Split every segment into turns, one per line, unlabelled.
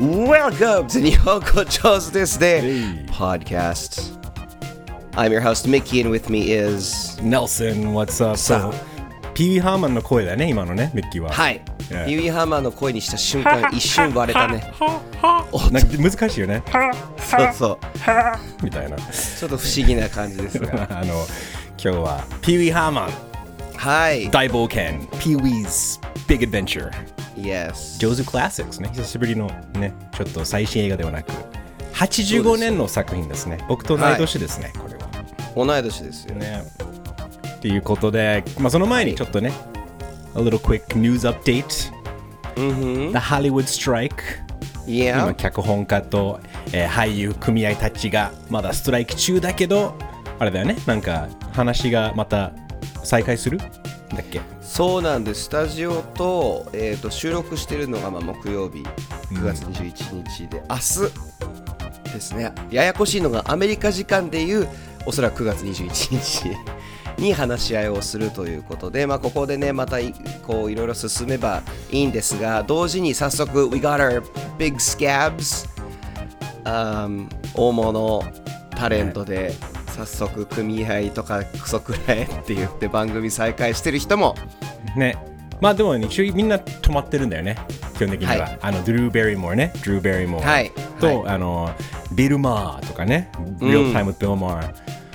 Welcome to 日本語上手ですね Podcast. I'm your host Mickey and with me is
Nelson, what's up? ピーウィーハーマンの声だね、今のね、ミッキーは。
はいピ
Yeah.
ーウィーハーマーの声にした瞬間一瞬割れたね。
なんか難しいよね、
そうそう。
みたいな。
ちょっと不思議な感じですが
あの、今日はピーウィーハーマン
はい
大冒険、ピーウィーズ Big Adventure、
Yes
ジョーズ・クラシックスね、久しぶりのね、ちょっと最新映画ではなく、85年の作品ですね。僕と同い年ですね、これは。
同い年ですよ。ね。
ね。っていうことで、まあ、その前にちょっとね、A little quick news update、The Hollywood Strike 今脚本家と、えー俳優組合たちがまだストライキ中だけどあれだよね。なんか話がまた再開する？んだっけ？
そうなんです。スタジオと,、えー、と収録してるのがまあ木曜日。9月21日で、明日ですね。ややこしいのがアメリカ時間でいうおそらく9月21日に話し合いをするということで、まあ、ここでねまたいこういろいろ進めばいいんですが同時に早速 We got our big scabs、um, 大物タレントで早速組合とかクソくらえって言って番組再開してる人も。
ね。まあでも、ね、みんな止まってるんだよね。基本的には、
はい。
あのドゥルー・ベリーモアね。ドゥルー・ベリーモア
はい。
と、
はい。
あのビル・マーとかね。リオタイム・ビル・マー、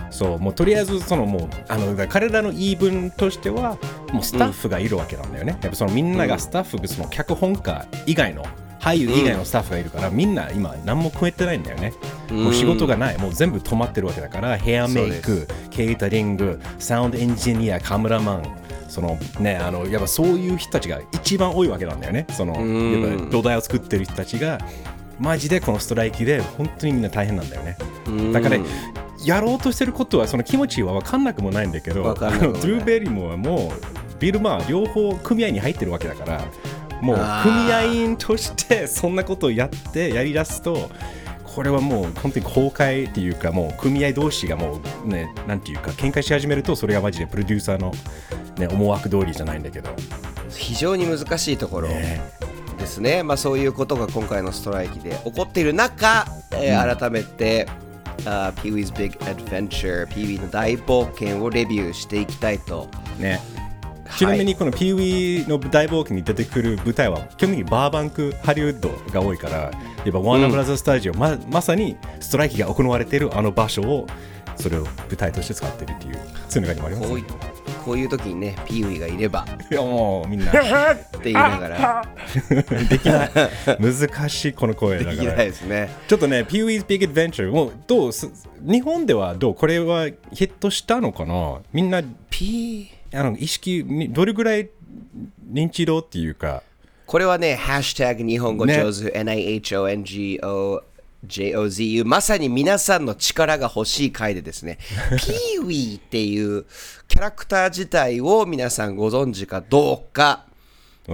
そうもうとりあえずそのもうあの彼らの言い分としてはもうスタッフがいるわけなんだよね、やっぱそのみんながスタッフ、その脚本家以外の俳優以外のスタッフがいるから、みんな今何も食えてないんだよね、もう仕事がない。もう全部止まってるわけだからヘアメイクケータリングサウンドエンジニアカメラマンそのねあのやっぱそういう人たちが一番多いわけなんだよね。そのやっぱ土台を作ってる人たちがマジでこのストライキで本当にみんな大変なんだよね。だからやろうとしてることはその気持ちは分かんなくもないんだけどドゥルーベリーもはもうビルマー両方組合に入ってるわけだからもう組合員としてそんなことをやってやりだすとこれはもう本当に公開っていうかもう組合同士がもうねなんていうか喧嘩し始めるとそれがマジでプロデューサーの、ね、思惑通りじゃないんだけど。
非常に難しいところですね、まあ、そういうことが今回のストライキで起こっている中、えー改めて、あー Pee-wee's Big Adventure、ピーウィーの大冒険をレビューしていきたいと。
ね。
はい
ちなみにこのピーウィーの大冒険に出てくる舞台は基本的にバーバンクハリウッドが多いからやっぱワーナーブラザースタジオ、ままさにストライキが行われているあの場所をそれを舞台として使ってるっていうつながりもありますね。
こういこういう時にね、ピーウィーがいれば。
いやもうみんな。
って言いながら。
できない。難しいこの声だ
できない
から
ですね。
ちょっとね、 Pee-wee's Big Adventure もうどうす日本ではどう？これはヒットしたのかな？みんな
ピー
あの意識にどれぐらい認知度っていうか。
これはね、ハッシュタグ日本語
ね
上手、NIHONGO JOZU まさに皆さんの力が欲しい回でですね、ピーウィーっていうキャラクター自体を皆さんご存知かどうか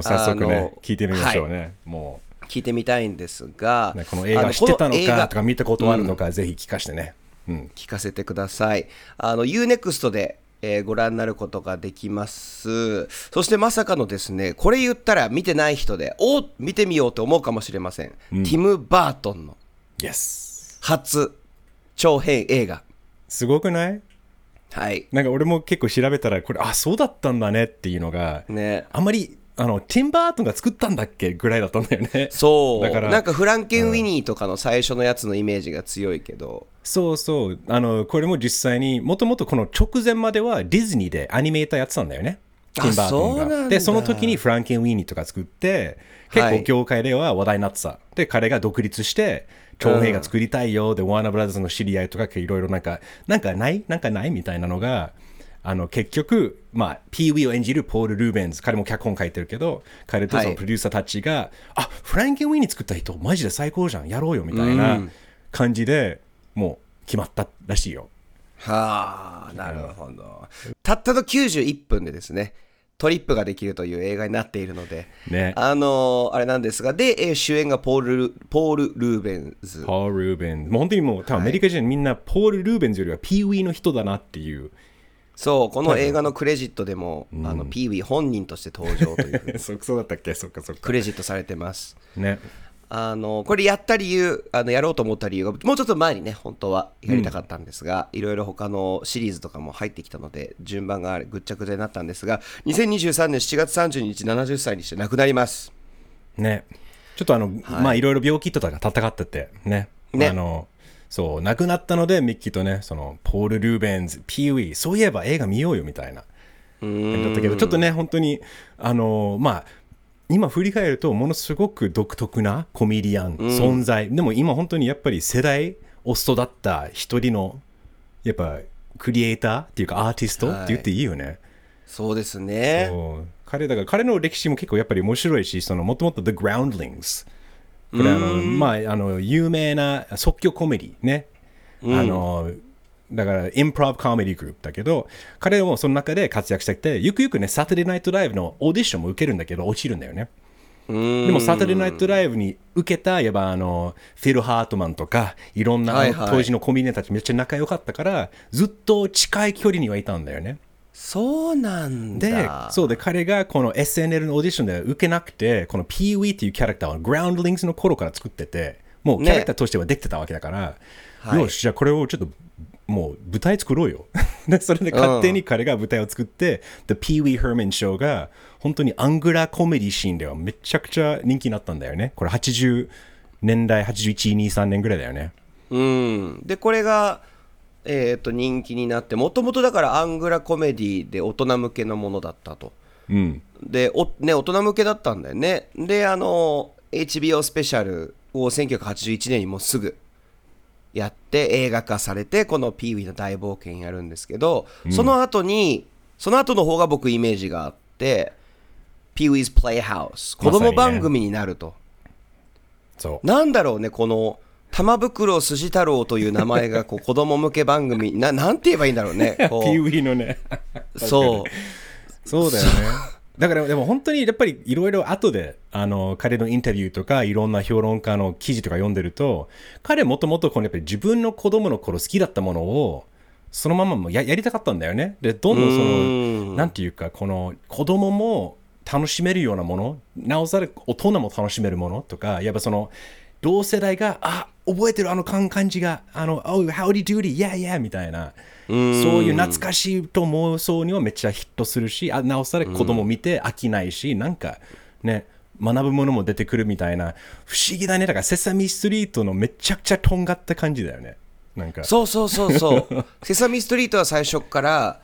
早速ね聞いてみましょうね、も
聞いてみたいんですが、
う、ね、この映画知ってたのかとか見たことあるのか、ぜひ聞かせてね、うん、
聞かせてください。あの UNEXT で、えーご覧になることができます。そしてまさかのですね、これ言ったら見てない人で、お見てみようと思うかもしれません。ティム・バートンの
Yes
初長編映画。
すごくない？
はい。
なんか俺も結構調べたらこれあそうだったんだねっていうのが、
ね。
あんまりあのティンバートンが作ったんだっけ？ぐらいだったんだよね。
そう。
だから。
なんかフランケン・ウィニーとかの最初のやつのイメージが強いけど、
そうそう。あのこれも実際にもともとこの直前まではディズニーでアニメーターやってたんだよね。ティンバートンが。でその時にフランケン・ウィーニーとか作って結
はい。
構業界では話題になってた、で彼が独立して長編が作りたいよ、でワーナーブラザーズの知り合いとかいろいろなんかなんかない？なんかない？みたいなのがあの結局、まあ、ピーウィーを演じるポール・ルーベンズ。彼も脚本書いてるけど彼とそ
はい。
のプロデューサーたちが、あフランケン・ウィーニー作った人マジで最高じゃん。やろうよみたいな感じでもう決まったらしいよ。
はあ、なるほど。たったの91分でですね、トリップができるという映画になっているので、
ね。
あのーあれなんですが、で、えー主演がポール・ポール・ルーベンズ。
ポール・ルーベンズ。もう本当にもう、多分アメリカ人みんな、ポール・ルーベンズよりはピーウィーの人だなっていう
そうこの映画のクレジットでも、あのピーウィー本人として登場という。ふうに
そそうだったっけ？そっかそっ
クレジットされてます。
ね。
あのこれやった理由あのやろうと思った理由がもうちょっと前にね本当はやりたかったんですが、いろいろ他のシリーズとかも入ってきたので順番がぐっちゃぐちゃになったんですが2023年7月30日70歳にして亡くなります。
ね。ちょっとあの、まあいろいろ病気とかが戦っててね。
ね。
あのそう亡くなったのでミッキーとねそのポール・ルーベンズピーウィーそういえば映画見ようよみたいな。だったけどちょっとね本当にあのまあ今振り返るとものすごく独特なコメディアン存在、でも今本当にやっぱり世代を育った一人のやっぱクリエイターっていうかアーティストって言っていいよね、
そうですね。
彼だから彼の歴史も結構やっぱり面白いしそのもともと The Groundlings これあのまああの有名な即興コメディね、あのだからインプロブコメディグループだけど彼もその中で活躍してきてゆくゆくねサタデーナイトライブのオーディションも受けるんだけど落ちるんだよね。でもサタデーナイトライブに受けたやっぱあのフィル・ハートマンとかいろんな、
はいはい。
当時のコメディアンたちめっちゃ仲良かったからずっと近い距離にはいたんだよね
そうなん
で
だ
そうで彼がこの SNL のオーディションでは受けなくてこの Pee Wee っていうキャラクターをグラウンドリングスの頃から作っててもうキャラクターとしてはできてたわけだから、
はい。
よしじゃあこれをちょっともう舞台作ろうよ。でそれで勝手に彼が舞台を作って、The Pee Wee Herman Show が本当にアングラコメディシーンではめちゃくちゃ人気になったんだよね。これ80年代8123年ぐらいだよね。
うん。でこれがえー、と人気になってもともとだからアングラコメディで大人向けのものだったと。
うん。
でお、ね、大人向けだったんだよね。であの HBO スペシャルを1981年にもうすぐやって映画化されてこの「ピーウィの大冒険」やるんですけど、その後にその後の方が僕イメージがあって「ピーウィ 's Playhouse」子供番組になると、
そう。
なんだろうねこの玉袋筋太郎という名前がこう 子供向け番組ななんて言えばいいんだろうね。こう。
のね。
そう。
そうだよね。だからでも本当にやっぱりいろいろ後であの彼のインタビューとかいろんな評論家の記事とか読んでると彼もともとこのやっぱり自分の子供の頃好きだったものをそのままもややりたかったんだよね。でどんどんそのなんていうかこの子供も楽しめるようなものなおさら大人も楽しめるものとかやっぱその同世代があ覚えてるあの感感じがあの Oh howdy doody yeah yeah みたいな。そういう懐かしいと思う層にはめっちゃヒットするしあなおさら子供見て飽きないし、なんかね学ぶものも出てくるみたいな。不思議だね。だからセサミストリートのめちゃくちゃとんがった感じだよね。なんか。
そうそうそうそう。セサミストリートは最初から、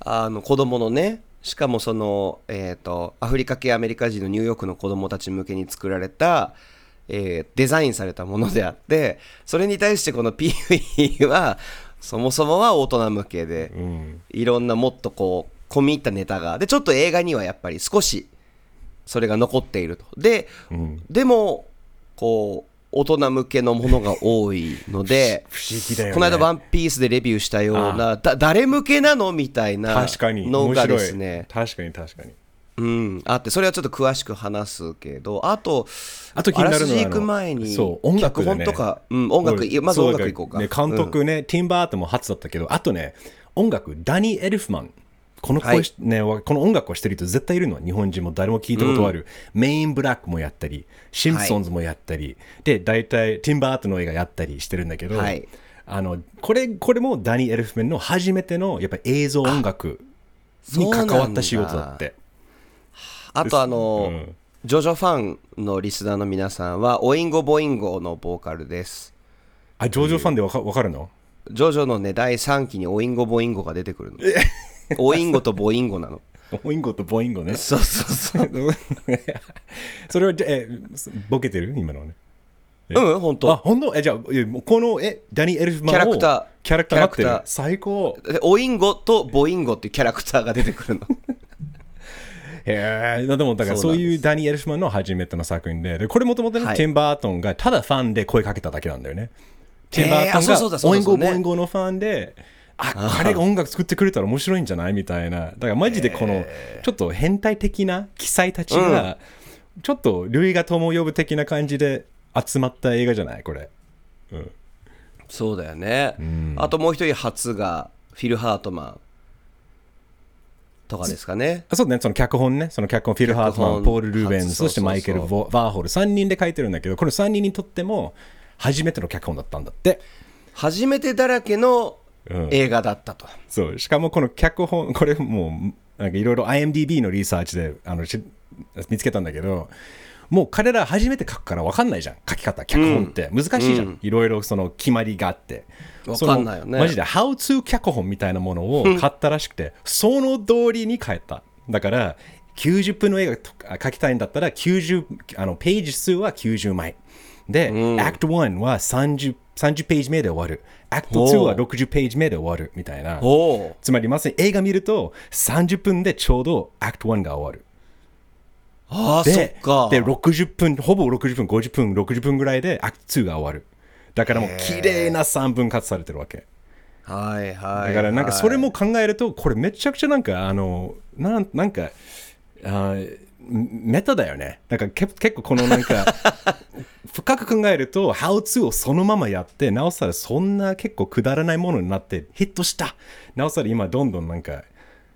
あの子供のねしかもその、えー、とアフリカ系アメリカ人のニューヨークの子供たち向けに作られた、えーデザインされたものであってそれに対してこの PV はそもそもは大人向けで、いろんなもっとこう込み入ったネタがでちょっと映画にはやっぱり少しそれが残っていると。で、でもこう大人向けのものが多いので
不思議だよね。
この間「ワンピースでレビューしたようなだ誰向けなの？みたいな
確かに。
のがですね。
確かに確かに
うん、あってそれはちょっと詳しく話すけどあと
あと気になるのは
行く前に
そう音楽だね
とか、うん、音楽まず音楽行こうか。
ね、監督ね、ティンバートンも初だったけど、あとね、音楽、ダニー・エルフマン。この声、
はい。
ね、この音楽をしてる人絶対いるの。日本人も誰も聞いたことある。メインブラックもやったり、シンプソンズもやったり、で、大体ティンバートンの映画やったりしてるんだけど、
はい。
あのこれこれもダニー・エルフマンの初めてのやっぱ映像音楽に関わった仕事だって。
あとあの、
うん。
ジョジョファンのリスナーの皆さんはオインゴボインゴのボーカルです。
あ、ジョージョファンでわかわかるの？
ジョジョのね第3期にオインゴボインゴが出てくるの。オインゴとボインゴなの。
ボインゴとボインゴね。
そうそうそう。
それは、じゃえ、ボケてる？今のはね。
うん本
あ、
当
本当？え、じゃあ、この、え、ダニー・エルフマンを
キャラクター。
キャラクターになってる。
キャラクター。
最高。
でオインゴとボインゴっていうキャラクターが出てくるの
へえ、でもだからそういうダニー・エルフマンの初めての作品で、でこれもともとね、
はい。
ティンバートンがただファンで声かけただけなんだよね。ティンバートン
あそうそうだ
がオインゴ、ボインゴのファンで、あ、彼が音楽作ってくれたら面白いんじゃないみたいな。だからマジでこの、ちょっと変態的な奇才たちが、ちょっと類が友を呼ぶ的な感じで集まった映画じゃない？これ。
そうだよね、あともう一人初がフィル・ハートマンとかですかね。
あそうね、その脚本ね、その脚本、フィル・ハートマン、ポール・ルーベン、
そ
してマイケル・バーホル、3人で書いてるんだけど、この3人にとっても初めての脚本だったんだって。
初めてだらけの
うん
映画だったと。
そう、しかもこの脚本、これもう、なんかいろいろ IMDB のリサーチであのし見つけたんだけど、もう彼ら初めて書くから分かんないじゃん、書き方、脚本って。難しいじゃん、いろいろその決まりがあって。
わかんないよね
マジで、How to 脚本みたいなものを買ったらしくて、その通りに書いた。だから、90分の映画とか書きたいんだったら、90あのページ数は90枚。で、Act 1は 30, 30ページ目で終わる。Act 2は60ページ目で終わるみたいな。つまりまさに映画見ると30分でちょうど Act 1が終わる。
ああ、そっ
で
か。
で60分ほぼ60分50分60分ぐらいで Act 2が終わる。だからもう綺麗な3分割されてるわけ。
はいはい。
だからなんかそれ
も。
も考えるとこれめちゃくちゃなんかあのなんなんかあメタだよね。だからけ結構このなんか 深く考えると How to をそのままやってなおさらそんな結構くだらないものになってヒットしたなおさら今どんどんなんか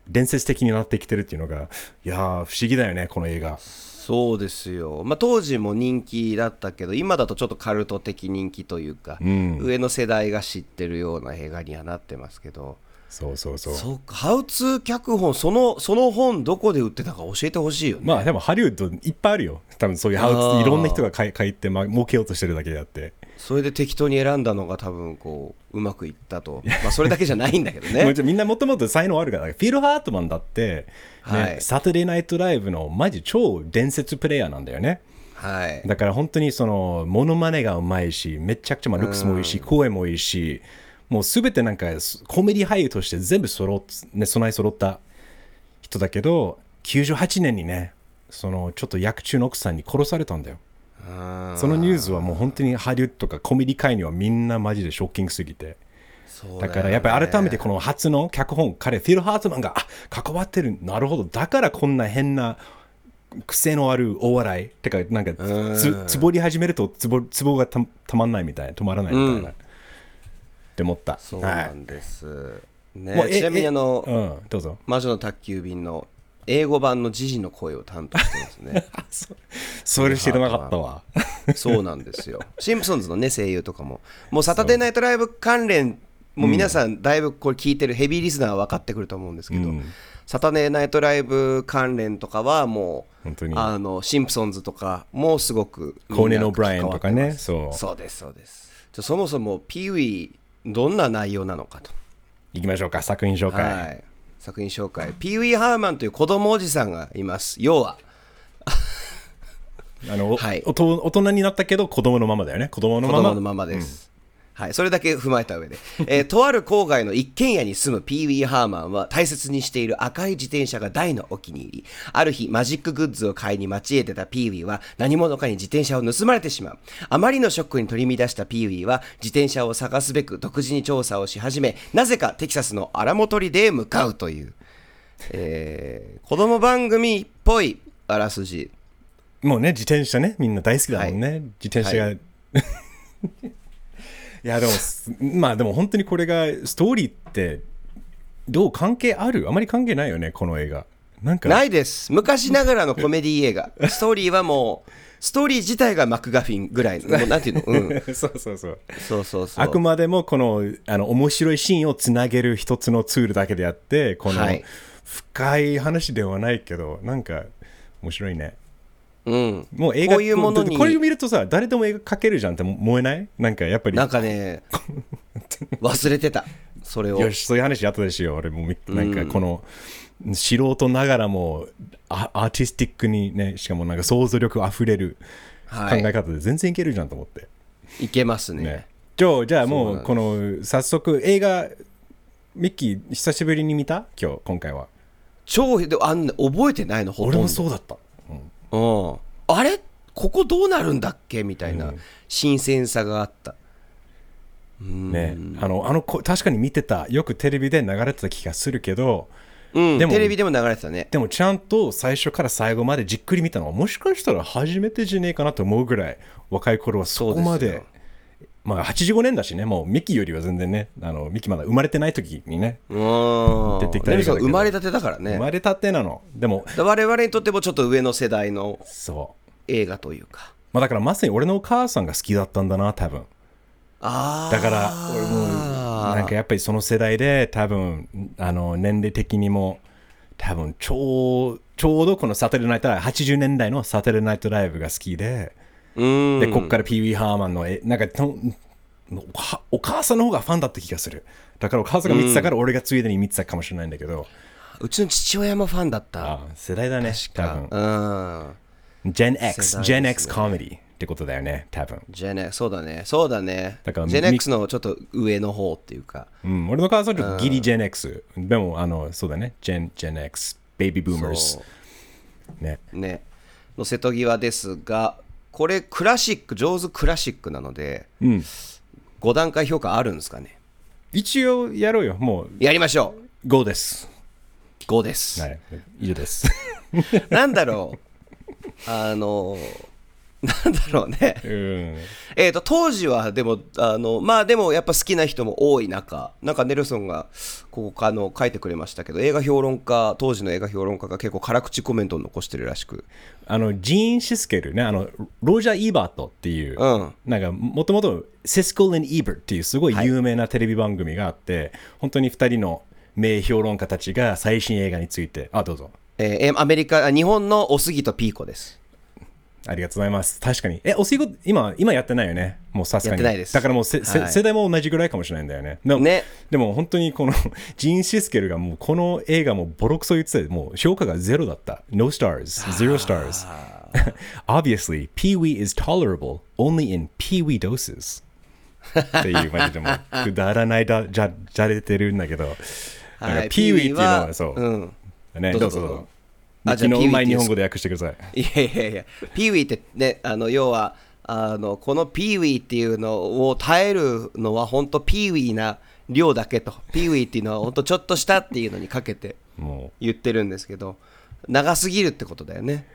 伝説的になってきてるっていうのがいやー不思議だよねこの映画。
そうですよ。まあ当時も人気だったけど、今だとちょっとカルト的人気というか、
ん
上の世代が知ってるような映画にはなってますけど。
そうそうそう。
そうか、ハウツー脚本、その、その本どこで売ってたか教えてほしいよね。
まあでもハリウッドいっぱいあるよ。多分そういう How
あ
to
ー
いろんな人が書い書いて、まあ、儲けようとしてるだけであって。
それで適当に選んだのが多分こう、うまくいったと。まあそれだけじゃないんだけどね。
みんなもともと才能あるから、フィル・ハートマンだって、ね
はい
サタデーナイトライブのマジ超伝説プレイヤーなんだよね。
はい。
だから本当にその、モノマネがうまいし、めちゃくちゃまあルックスもいいし、声もいいし、もうすべてなんかコメディ俳優として全部揃っ、ね、備え揃った人だけど、98年にね、そのちょっと役中の奥さんに殺されたんだよ。そのニュースはもう本当にハリウッドとかコメディ界にはみんなマジでショッキングすぎて。
そう
だからやっぱり改めてこの初の脚本、彼、フィル・ハートマンがあ関わってる、なるほど、だからこんな変な癖のあるお笑い、てか、なんかつ、つぼり始めるとつぼつぼがたたまんないみたいな、止まらないみたいな、
うん
って思った。
そう
は
ないんです。ね
もうえ
ちなみにあの、
うん、どうぞ。
魔女の宅急便の英語版のジジの声を担当してますね。
それ知らなかったわ。
そうなんですよ。シンプソンズのね、声優とかも。もうサタデーナイトライブ関連、もう皆さんだいぶこれ聞いてるヘビーリスナーは分かってくると思うんですけど、
うん
サタデーナイトライブ関連とかはもう、
本当に
あのシンプソンズとかもすごく
コーネン・オブライエンとかね、そう。
そうです、そうです。じゃあそもそもピーウィー、どんな内容なのかと。
行きましょうか、作品紹介。
はい。作品紹介。ピーウィー・ハーマンという子供おじさんがいます。要は、
あの、お
はい
おと大人になったけど子供のままだよね。子供のまま。
子供のままです。はい、それだけ踏まえた上で、えーとある郊外の一軒家に住むピーウィー・ハーマンは大切にしている赤い自転車が大のお気に入り。ある日マジックグッズを買いに街へ出たピーウィーは何者かに自転車を盗まれてしまう。あまりのショックに取り乱したピーウィーは自転車を探すべく独自に調査をし始めなぜかテキサスのアラモトリで向かうという、えー子供番組っぽいあらすじ。
もうね、自転車ね、みんな大好きだもんね。
はい。
自転車が。、
はい
や、でも、すまあでも本当にこれが、ストーリーって、どう関係ある？あまり関係ないよね、この映画。なんか、
ないです。昔ながらのコメディ映画。ストーリーはもう、ストーリー自体がマクガフィンぐらいの、もうなんていうの、うん。
そうそうそう。
そうそうそう。
あくまでもこのあの面白いシーンをつなげる一つのツールだけであってこの
はい
深い話ではないけどなんか面白いね
うん。
もう映画
こういうものに
これを見るとさ誰でも映画描けるじゃんって思えない？なんかやっぱり。
なんかね、忘れてた。それを。
よしそういう話後でしよう。俺もみなんかこの素人ながらもアアーティスティックにねしかもなんか想像力あふれる考
はい。
え方で全然いけるじゃんと思って、
いけますね。
ね。じゃあじゃあも
そう
この早速映画ミッキー久しぶりに見た？今日今回は。
超、であんな覚えてないの、ほとん
俺
ど。
もそうだった、うん
うん。あれ？ここどうなるんだっけ？みたいな新鮮さがあった。
ね、あのあのこ確かに見てたよくテレビで流れてた気がするけど
うん。
でも
テレビでも流れてたね。
でもちゃんと最初から最後までじっくり見たのはもしかしたら初めてじゃねえかなと思うぐらい若い頃はそこまでまあ85年だしね、もうミキよりは全然ね、あのミキまだ生まれてない時にね、
うん
出てきた
生まれたてだからね
生まれたてなの。でも、
我々にとってもちょっと上の世代の
そう。
映画というか
まあだからまさに俺のお母さんが好きだったんだな、多分。
ああ
だから俺もなんかやっぱりその世代で多分あの年齢的にも多分ちょうちょうどこのサテルナイトライブ80年代のサテルナイトライブが好きで、
うん
でこっからピーウィー・ハーマンのえなんかとお母さんの方がファンだった気がする。だからお母さんが見てたから俺がついでに見てたかもしれないんだけど、
うちの父親もファンだった。
あ世代だね多分。
うん。
ジェン X
ね
ジェン X コメディってことだよね多分。
ジェネそうだね。そうだね。
だから
ジェネックスのちょっと上の方っていうか。
うん、俺の母さんちょっとギリジェン X。でも、あの、そうだね。ジェン、ジェン X。ベイビーブーマーズ
そ。
ね。
うね。の瀬戸際ですがこれクラシック上手クラシックなので
うん。
5段階評価あるんですかね
一応やろうよ。もう
やりましょ
5です。
う5です、
はい。以上です。
なんだろうあの なんだろうね
うん。
えー、と当時はでもあのまあでもやっぱ好きな人も多い中なんかネルソンがここあの書いてくれましたけど映画評論家当時の映画評論家が結構辛口コメントを残してるらしく
あの、ジーン・シスケルね。あの、ロジャー・イーバートっていう、
うん
なんか、もともと、シスコル・イーバーっていうすごい有名なテレビ番組があって、本当に2人の名評論家たちが最新映画について、あ、どうぞ。
えーえアメリカあ日本のおすぎとピーコです
ありがとうございます。確かに。え、お仕事、今、今やってないよね？もうさすがに。
やってないです
だからもうせ、せ
はい
世代も同じぐらいかもしれないんだよね。でも、
ね
でも本当にこの、ジーン・シスケルがもうこの映画もボロクソ言ってて、もう評価がゼロだった。No stars, zero stars. Obviously, Pee-wee is tolerable only in Pee-wee doses. っていう、マジでもう、くだらないだ、じゃ、じゃれてるんだけど、
はい
Pee-wee っていうのは、そう。
うん
ね、
どうぞどうぞ。あじゃあ
昨日
Pee-wee
うまい日本語で訳してください。
いやいやいやピーウィーってねあの要はあのこのピーウィーっていうのを耐えるのは本当ピーウィーな量だけとピーウィーっていうのは本当ちょっとしたっていうのにかけて。言ってるんですけど長すぎるってことだよね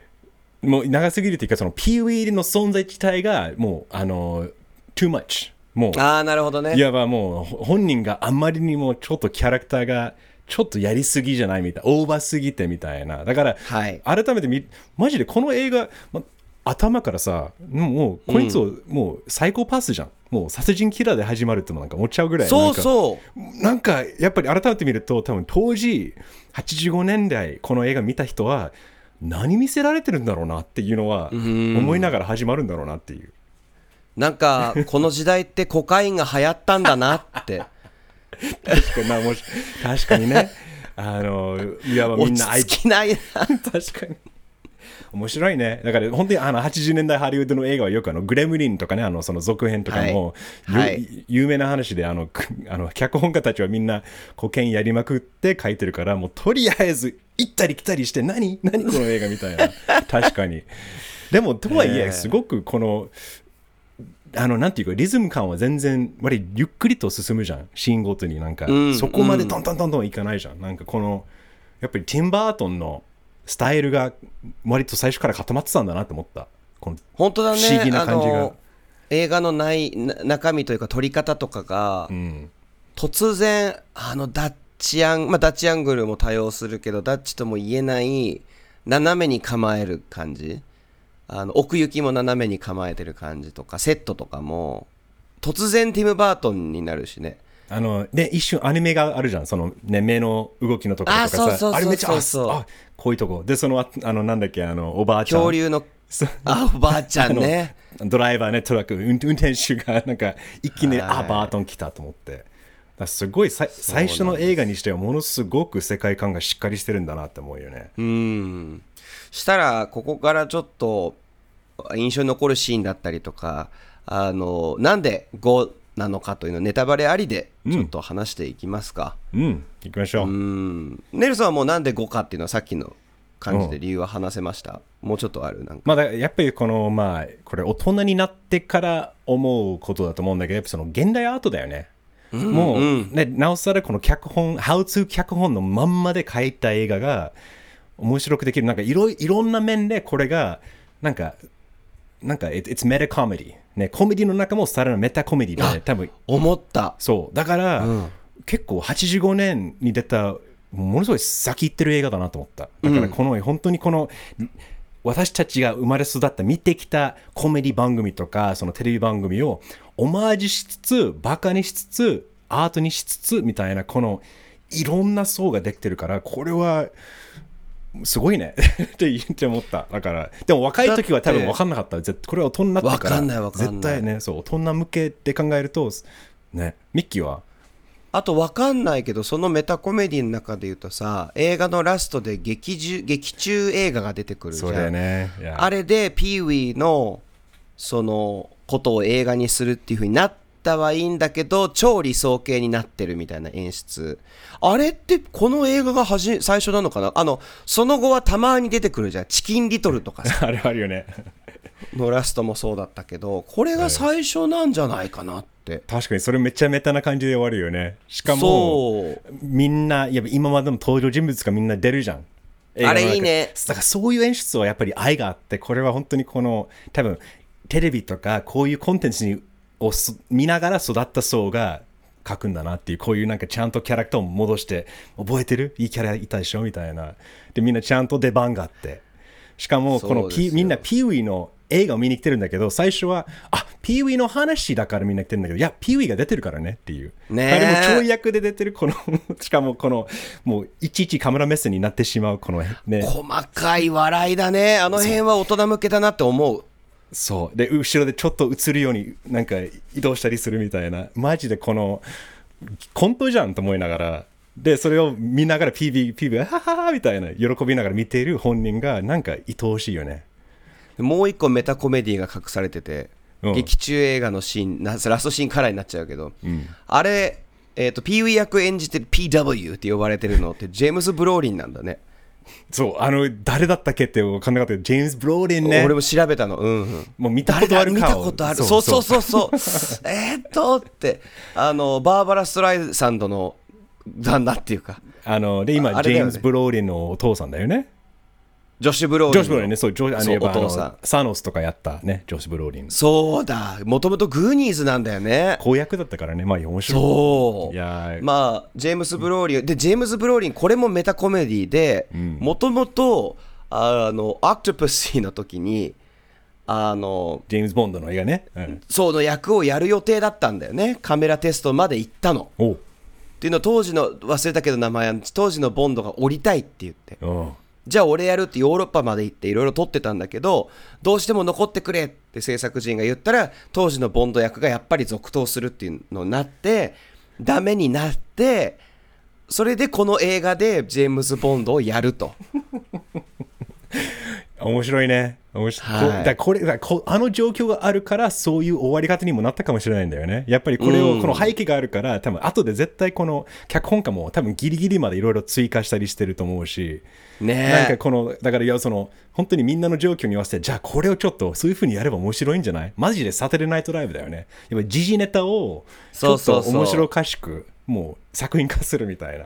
もう長すぎるというか、そのピーウィーの存在自体がもう、あの、too much。もう、
ああなるほどね
いわばもう、ほ本人があんまりにもちょっとキャラクターが、ちょっとやりすぎじゃないみたい、オーバーすぎてみたいな。だから、
はい
改めて見、マジでこの映画、ま頭からさ、もう、こいつを、もう、サイコパスじゃん。もう、殺人キラーで始まるってもなんか思っちゃうぐらい。
そう
う
そう
なんかやっぱり改めて見ると多分当時85年代この映画見た人は何見せられてるんだろうなっていうのは思いながら始まるんだろうなっていう
なんかこの時代ってコカインが流行ったんだなって
確かに,、まあ、もし確かにね。あのいわばみんな愛
着きないな。
確かに。面白いね。だから本当にあの80年代ハリウッドの映画はよくあのグレムリンとかねあのその続編とかも、
はい。
有名な話であのくあの脚本家たちはみんなコケインやりまくって書いてるからもうとりあえず行ったり来たりして何？何この映画みたいな。確かに。でもとはい
ええ
え。すごくこのあのなんていうかリズム感は全然割りゆっくりと進むじゃん。シーンごとになんか、
うん。
そこまでトントントントンいかないじゃん。なんかこのやっぱりティンバートンのスタイルが割と最初から固まってたんだなと思った。この
本当だね。
不思議な感じが。
映画のないな中身というか撮り方とかが、
うん
突然あのダッチアン、まあ、ダッチアングルも多用するけどダッチとも言えない斜めに構える感じあの奥行きも斜めに構えてる感じとかセットとかも突然ティム・バートンになるしね。
あので一瞬アニメがあるじゃん。その、ね、目の動きのところとか
あそうそうそうそう。
さあれめっちゃああこういうとこ。でそのああのなんだっけあのおばあちゃん。
恐竜のあおばあちゃんね。
ドライバーねトラック運運転手がなんか一気に、
はい。
あバートン来たと思ってすごいさい最初の映画にしてはものすごく世界観がしっかりしてるんだなって思うよね。
うん。したらここからちょっと印象に残るシーンだったりとかあのなんで5なのかというのネタバレありでちょっと話していきますか、
うん。行きましょう、
うん。ネルソンはもうなんで5かっていうのはさっきの感じで理由は話せました、もうちょっとある？なんか。
まあ、だやっぱりこのまあこれ大人になってから思うことだと思うんだけどやっぱその現代アートだよね、もう、ね、なおさらこの脚本 How to 脚本のまんまで書いた映画が面白くできる。なんかいろいろんな面でこれがなんかなんか it- it's meta comedy ね、コメディの中もさらにメタコメディで、多分
思った。
そう。だから、
うん。
結構85年に出た、ものすごい先行ってる映画だなと思った。だからこの、本当にこの、私たちが生まれ育った見てきたコメディ番組とかそのテレビ番組をオマージュしつつバカにしつつアートにしつつみたいなこのいろんな層ができてるからこれはすごいね。って言って思った。だからでも若い時は多分分かんなかった。絶これは大人になってから。
わかんないわかんない。
絶対ねそう大人向けって考えるとねミッキーは？
あと分かんないけどそのメタコメディの中で言うとさ映画のラストで劇中劇中映画が出てくるじゃ
ん。ね。
あれでピーウィーのそのことを映画にするっていう風になったはいいんだけど超理想系になってるみたいな演出。あれってこの映画がはじ最初なのかな？あのその後はたまに出てくるじゃん。チキンリトルとかさ。
あれあるよね。
のラストもそうだったけどこれが最初なんじゃないかなって。
確かにそれめっちゃメタな感じで終わるよね。しかもみんないや今までの登場人物がみんな出るじゃん。
あれいいね。
だからそういう演出はやっぱり愛があってこれは本当にこの多分テレビとかこういうコンテンツにをす見ながら育った層が書くんだなっていうこういうなんかちゃんとキャラクターを戻して覚えてる？いいキャラいたでしょ？みたいな。でみんなちゃんと出番があって。しかもこのピみんなピーウィの映画を見に来てるんだけど最初はあピーウィの話だからみんな来てるんだけどいやピーウィが出てるからねっていう。
ねえ。
あれも跳躍で出てるこの しかもこのもういちいちカメラ目線になってしまうこのね。
細かい笑いだね。あの辺は大人向けだなって思う
そう。で後ろでちょっと映るようになんか移動したりするみたいな。マジでこのコントじゃんと思いながら。でそれを見ながら PV, PV はははみたいな喜びながら見ている本人がなんか愛おしいよね。
もう一個メタコメディが隠されてて、
うん。
劇中映画のシーンなラストシーンカラーになっちゃうけど、あれ、えー、とピーウィ役演じてる PW って呼ばれてるのってジェームズ・ブローリンなんだね
そうあの誰だったっけって分かんなかったけどジェームズ・ブローリンね
俺も調べたの。うんうん。
もう見たことある
見
顔
たことある。そうそう。そうそう えーっとって。あのバーバラ・ストライサンドの旦那っていうか。
あので今、ジェームズ・ブローリンのお父さんだよね
ジョシュ・ブローリン
ジョシュ・ブローリンね。そうジョあの
そう
やっぱあサノスとかやったねジョシュ・ブローリン
そうだ。もともとグーニーズなんだよね。
子役だったからね。まあ面白い。
そう。
いやー。
まあジェームズ・ブローリンでジェームズ・ブローリンこれもメタコメディでもともとあのオクトパシーの時にあの
ジェームズ・ボンドの映画ね、うん、
その役をやる予定だったんだよね。カメラテストまで行ったの。っていうのを当時の忘れたけど名前当時のボンドが降りたいって言ってじゃあ俺やるってヨーロッパまで行っていろいろ撮ってたんだけどどうしても残ってくれって制作陣が言ったら当時のボンド役がやっぱり続投するっていうのになってダメになってそれでこの映画でジェームズ・ボンドをやると。
面白いね。面白い。
はい
こだこれだこあの状況があるから、そういう終わり方にもなったかもしれないんだよね。やっぱりこれを、
うん
この背景があるから、多分後で絶対この脚本家も多分ギリギリまでいろいろ追加したりしてると思うし、
ね
なんかこの、だからいや、その、本当にみんなの状況に合わせて、じゃあこれをちょっとそういうふうにやれば面白いんじゃない？マジでサテレナイトライブだよね。やっぱ時事ネタをちょっと
そうそうそう
面白おかしく、もう作品化するみたいな。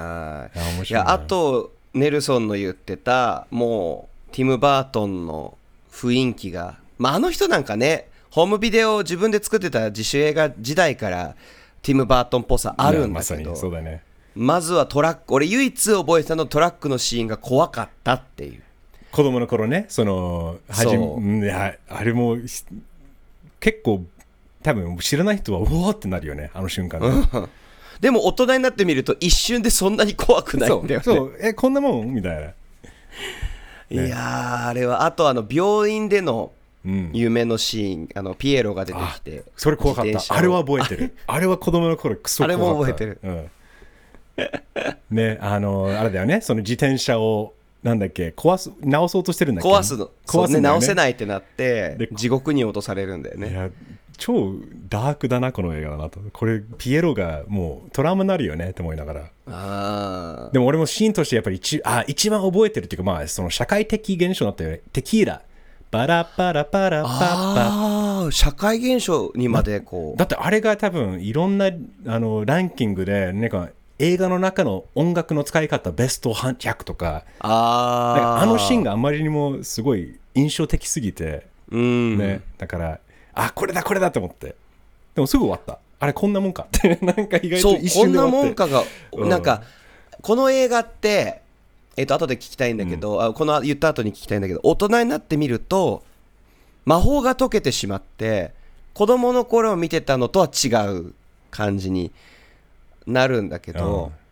はい
いや面
い
白いな
やあとネルソンの言ってたもうティム・バートンの雰囲気が、まあ、あの人なんかねホームビデオを自分で作ってた自主映画時代からティム・バートンっぽさあるんだけど
そうだね。
まずはトラック俺唯一覚えてたのトラックのシーンが怖かったっていう
子供の頃ね、その、はじ
そう
うんいや、あれも、ひ結構、多分知らない人は、うわーってなるよね、あの瞬間ね。
でも大人になってみると一瞬でそんなに怖くないんだよね
そう、え、こんなもん？みたいな。
いやーあれはあとあの病院での
うん。
夢のシーンあのピエロが出てきて
それ怖かった。あれは覚えてる。あれは子供の頃、クソ怖かった。
あれも覚えてる
うん。ね、あの、あれだよね、その自転車を、なんだっけ、壊す、直そうとしてるんだっけ？
壊すのそうね直せ
い。
ないってなって
で
地獄に落とされるんだよね
超ダークだな、この映画だなと。これ、ピエロがもうトラウマになるよねって思いながら。
あ
でも俺もシーンとしてやっぱり一あ一番覚えてるっていうか、まあ、その社会的現象だったよね。テキーラ。バラパラパラパッパ。
あー社会現象にまでこう
だってあれが多分いろんなあのランキングで、なんか映画の中の音楽の使い方ベスト100とか、
あ
あのシーン
が
があまりにもすごい印象的すぎて、
うん、
ね、だからあこれだこれだと思って。でもすぐ終わった。あれこんなもんか。ってなんか意外と
そうこんな
一瞬で終わって。
もんかが、
うん。
なんかこの映画ってえっ、と後で聞きたいんだけど、あこの言った後に聞きたいんだけど大人になってみると魔法が解けてしまって子供の頃を見てたのとは違う感じになるんだけど、
うん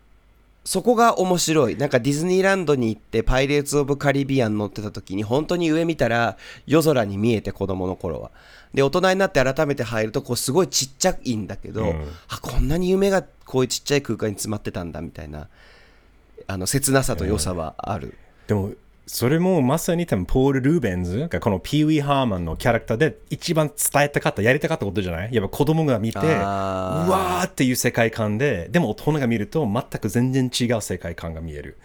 そこが面白い。なんかディズニーランドに行ってパイレーツ・オブ・カリビアン乗ってた時に本当に上見たら夜空に見えて子供の頃は。で大人になって改めて入るとこうすごいちっちゃいんだけど、
うん。
あこんなに夢がこういうちっちゃい空間に詰まってたんだみたいなあの切なさと良さはある、
でもそれもまさに多分ポール・ルーベンズがこのピーウィー・ハーマンのキャラクターで一番伝えたかったやりたかったことじゃない？やっぱ子供が見てうわーっていう世界観ででも大人が見ると全く全然違う世界観が見える。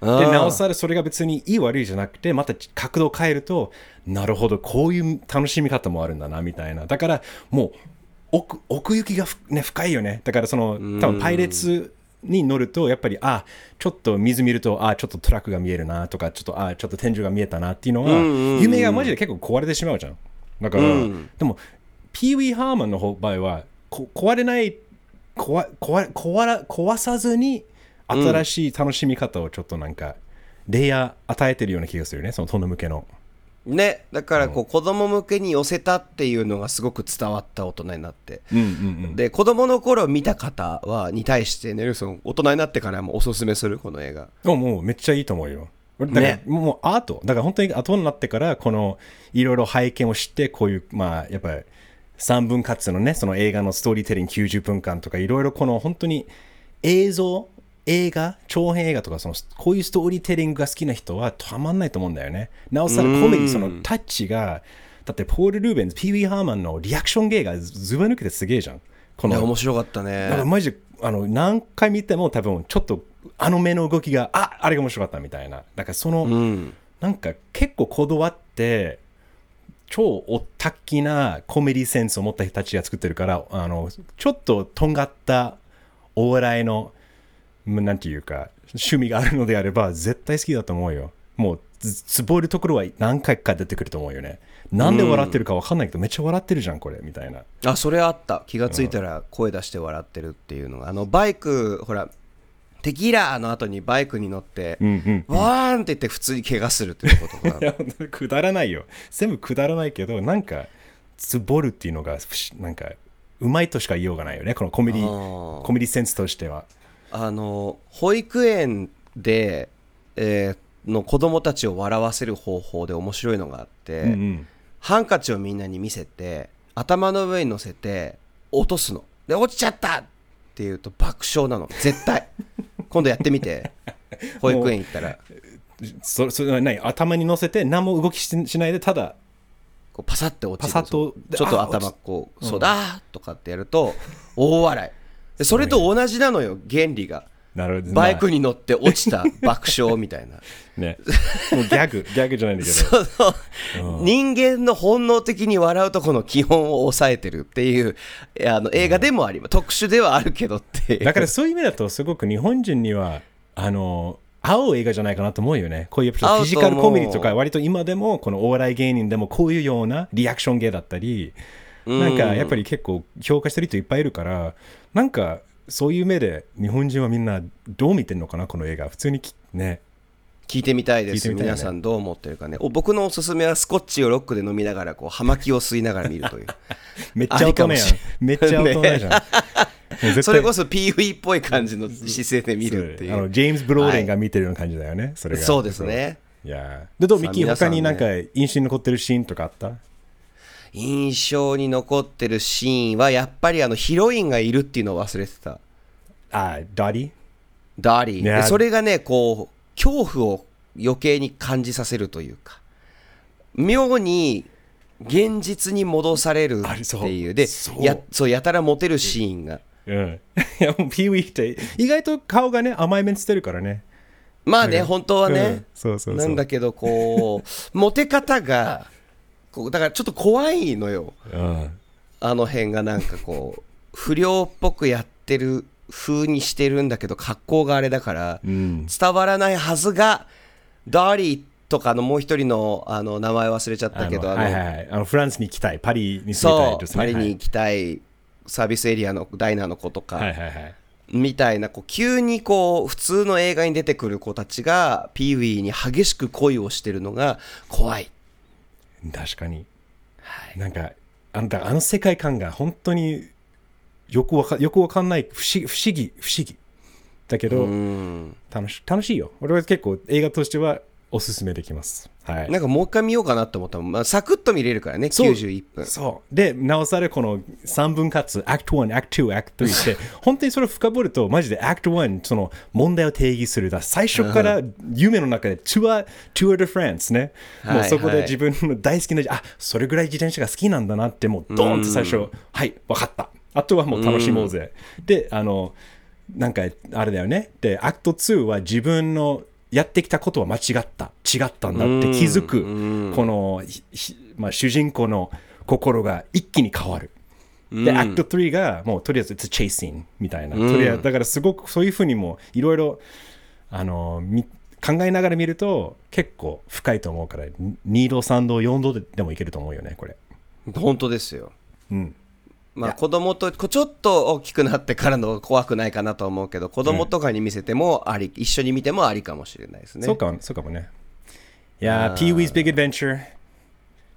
で
うん
なおさらそれが別にいい悪いじゃなくてまた角度を変えるとなるほどこういう楽しみ方もあるんだなみたいな。だからもう奥奥行きがふ、ね、深いよね。だからその多分パイレーツに乗るとやっぱりあちょっと水見るとあちょっとトラックが見えるなとかちょっとあちょっと天井が見えたなっていうのは、夢がマジで結構壊れてしまうじゃん。だから、
うん。
でもピーウィー・ハーマンの場合はこ壊れない壊壊壊ら壊さずに新しい楽しみ方をちょっとなんか、レイヤー与えてるような気がするよねその殿向けの
ねだからこう子供向けに寄せたっていうのがすごく伝わった大人になって。
うんうんうん。
で子供の頃見た方はに対してネルソン大人になってからもおすすめするこの映画。
もうもうめっちゃいいと思うよ。だから、
ね。
もうアート。だから本当に後になってからこのいろいろ背景を知ってこういうまあやっぱり3分割のねその映画のストーリーテリング90分間とかいろいろこの本当に映像映画長編映画とかそのこういうストーリーテリングが好きな人はたまんないと思うんだよね。なおさらコメディそのタッチがだってポール・ルーベンズピーウィー・ハーマンのリアクション芸がずば抜けてすげえじゃん。この
面白かった
だから
ね
マジであの何回見ても多分ちょっとあの目の動きがああれが面白かったみたいな。だからその、
うん。
なんか結構こだわって超おったきなコメディセンスを持った人たちが作ってるからあのちょっととんがったお笑いのうんなんていうか趣味があるのであれば絶対好きだと思うよ。もうつつぼるところは何回か出てくると思うよね。なんで笑ってるか分かんないけどめっちゃ笑ってるじゃんこれみたいな。
あそれあった。気がついたら声出して笑ってるっていうのが。あのバイクほらテキーラの後にバイクに乗って、
うんうん
わーんって言って普通に怪我するっていうことが。
いや、くだらないよ。全部くだらないけど、なんか、つぼるっていうのが、なんか、うまいとしか言いようがないよね。このコメディ、コメディセンスとしては。
あの保育園で、えーの子供たちを笑わせる方法で面白いのがあって、
うんうん。
ハンカチをみんなに見せて頭の上に乗せて落とすの。で落ちちゃったっていうと爆笑なの。絶対。今度やってみて。保育園行ったら。
そそれは何？頭に乗せて、何も動きししないで、ただ、
こうパサって落ちる
パサッと
ちょっと
あ
頭こう
うん
そうだーとかってやると大笑い。でそれと同じなのよ原理が
なるほど。
バイク
に。
に乗って落ちた爆笑みたいな
ね。もうギャグ、ギャグじゃないんだけど。
その人間の本能的に笑うとこの基本を抑えてるっていうあの映画でもあります特殊ではあるけどっていう
だからそういう意味だと、すごく日本人には、あの、合う映画じゃないかなと思うよね。こういうフィジカルコメディとか、割と今でも、このお笑い芸人でもこういうようなリアクション芸だったり、なんかやっぱり結構評価してる人いっぱいいるから、なんかそういう目で日本人はみんなどう見てんのかな、この映画。普通にきね。
聞いてみたいです
ね。
皆さんどう思ってるかね。お僕のおすすめはスコッチをロックで飲みながらこう葉巻を吸いながら見るという。
めっちゃ大人やん。めっちゃ大人じゃん。も う絶対。
それこそ PV っぽい感じの姿勢で見るってい
そう。あの
う
ジェームズ・ブローデンが見てるような感じだよね。それが。
そうですね。
いや。ーで、どう、ミッキ他になんか印象に残ってるシーンとかあった？
印象に残ってるシーンはやっぱりあのヒロインがいるっていうのを忘れてた。
あ、ダディ？
ダーリー、
ね。
でそれがねこう恐怖を余計に感じさせるというか。妙に現実に戻されるっていう。で
そう。
やそうやたらモテるシーンが。
うん。いや、もうピーウィーって、意外と顔がね、甘い面してるからね。
まあね
うん。
本当はね、
うん。そうそうそう。
なんだけどこう モテ方がこうだからちょっと怖いのよ
うん。
あの辺がなんかこう 不良っぽくやってる風にしてるんだけど格好があれだから
うん。
伝わらないはずがダーリーっとかのもう一人のあの名前忘れちゃったけど、あの
あのはいはいはいあのフランスに行きたいパリに住みたいですね
パリに行きたいサービスエリアのダイナーの子とか、
はいはいはいはい
みたいなこう急にこう普通の映画に出てくる子たちがピーウィーに激しく恋をしてるのが怖い。
確かに、なんかあんたあの世界観が本当によくわかよくわかんない不思不思議不思議。だけど、
うん。
楽し楽しいよ。俺は結構映画としてはおすすめできます。はい。
なんかもう一回見ようかなって思ったもん、まあ、サクッと見れるからね
そう。
91分。
そう。でなおさらこの3分割 Act 1 Act 2 Act 3って 本当にそれを深掘るとマジで Act 1その問題を定義するだ。最初から夢の中で Tour, Tour de France ね、
はい
もうそこ
はい。
で自分の大好きなあそれぐらい自転車が好きなんだなってもうドーンと最初はい分かった。あとはもう楽しもうぜ。であのなんかあれだよね。で Act 2は自分のやってきたことは間違った。違ったんだって気づくこの、まあ、主人公の心が一気に変わる。で、 Act 3がもうとりあえず It's chasing みたいな、とりあえずだからすごくそういうふうにもいろいろあのみ考えながら見ると結構深いと思うから2度3度4度ででもいけると思うよねこれ。
本当ですよ。
うん
まあ子供とこちょっと大きくなってからの怖くないかなと思うけど子供とかに見せてもあり、一緒に見てもありかもしれないですね。
そうかもそうかもね。いやー Pee-wee's Big Adventure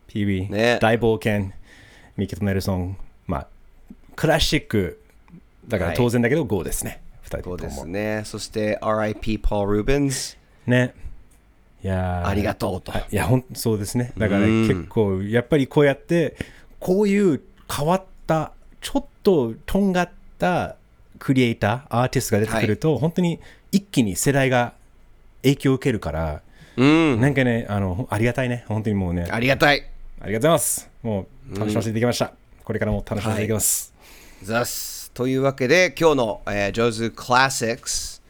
Pee-wee、
ね
大冒険ミキとネルソンまあクラシックだから当然だけど GO ですね、2人とも。
そうですね。そして RIP ポール・ルーベンス
ね。いやー。
ありがとうと。
い。や、ほんそうですね。だから
うん。
結構、やっぱりこうやって、こういう変わった、ちょっととんがったクリエイター、アーティストが出てくると、本当に一気に世代が影響を受けるから、
うん
なんかね、あの、ありがたいね。本当にもうね、
ありがたい
ありがとうございます。もう楽しませていただきました。これからも楽しませていただきます。
ザスというわけで今日の、えー、ジョーズ・クラシックス、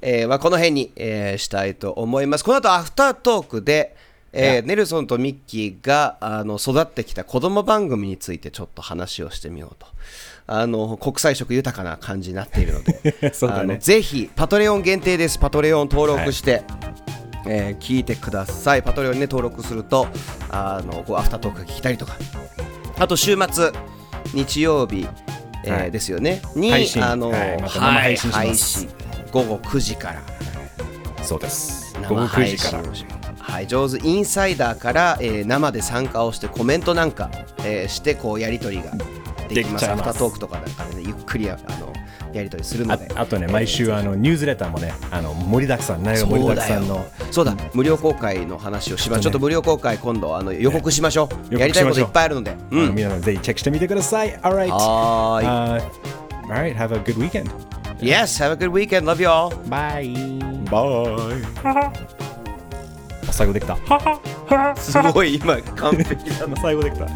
えーまあ、この辺に、えーしたいと思いますこの後アフタートークで、えーネルソンとミッキーがあの育ってきた子供番組についてちょっと話をしてみようと。あの国際色豊かな感じになっているので。
そう
ぜひパトレオン限定です。パトレオン登録して、えー聞いてください。パトレオンに、ね、登録するとあのこうアフタートークが聞きたりとか。あと週末日曜日、えー
はい。
ですよね。に
配信。
あの、
はい。ま配信
午後9時から。
そうです。午後9
生配
時から。
はい、上手インサイダーから、えー生で参加をしてコメントなんか、えーしてこうやり取りができます。
できちゃいます。
アフタートークとかなんかでねゆっくりあのやり取りするの
あ
で。
あとね、毎週あのニュースレターもね、あの盛りだくさん、内容盛りだくさんの。
そうだ。無料公開の話をしましょう。ちょっと無料公開今度あの予告しましょう、
ね
やりたいこといっぱいあるので、
皆さんぜひチェックしてみてください。Alright.
はーい。
Uh, alright, have a good weekend.
Yes have a good weekend. Love you all.
Bye. Bye. 最後できた。
すごい今完璧だ
最後できた。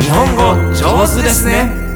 日本語上手ですね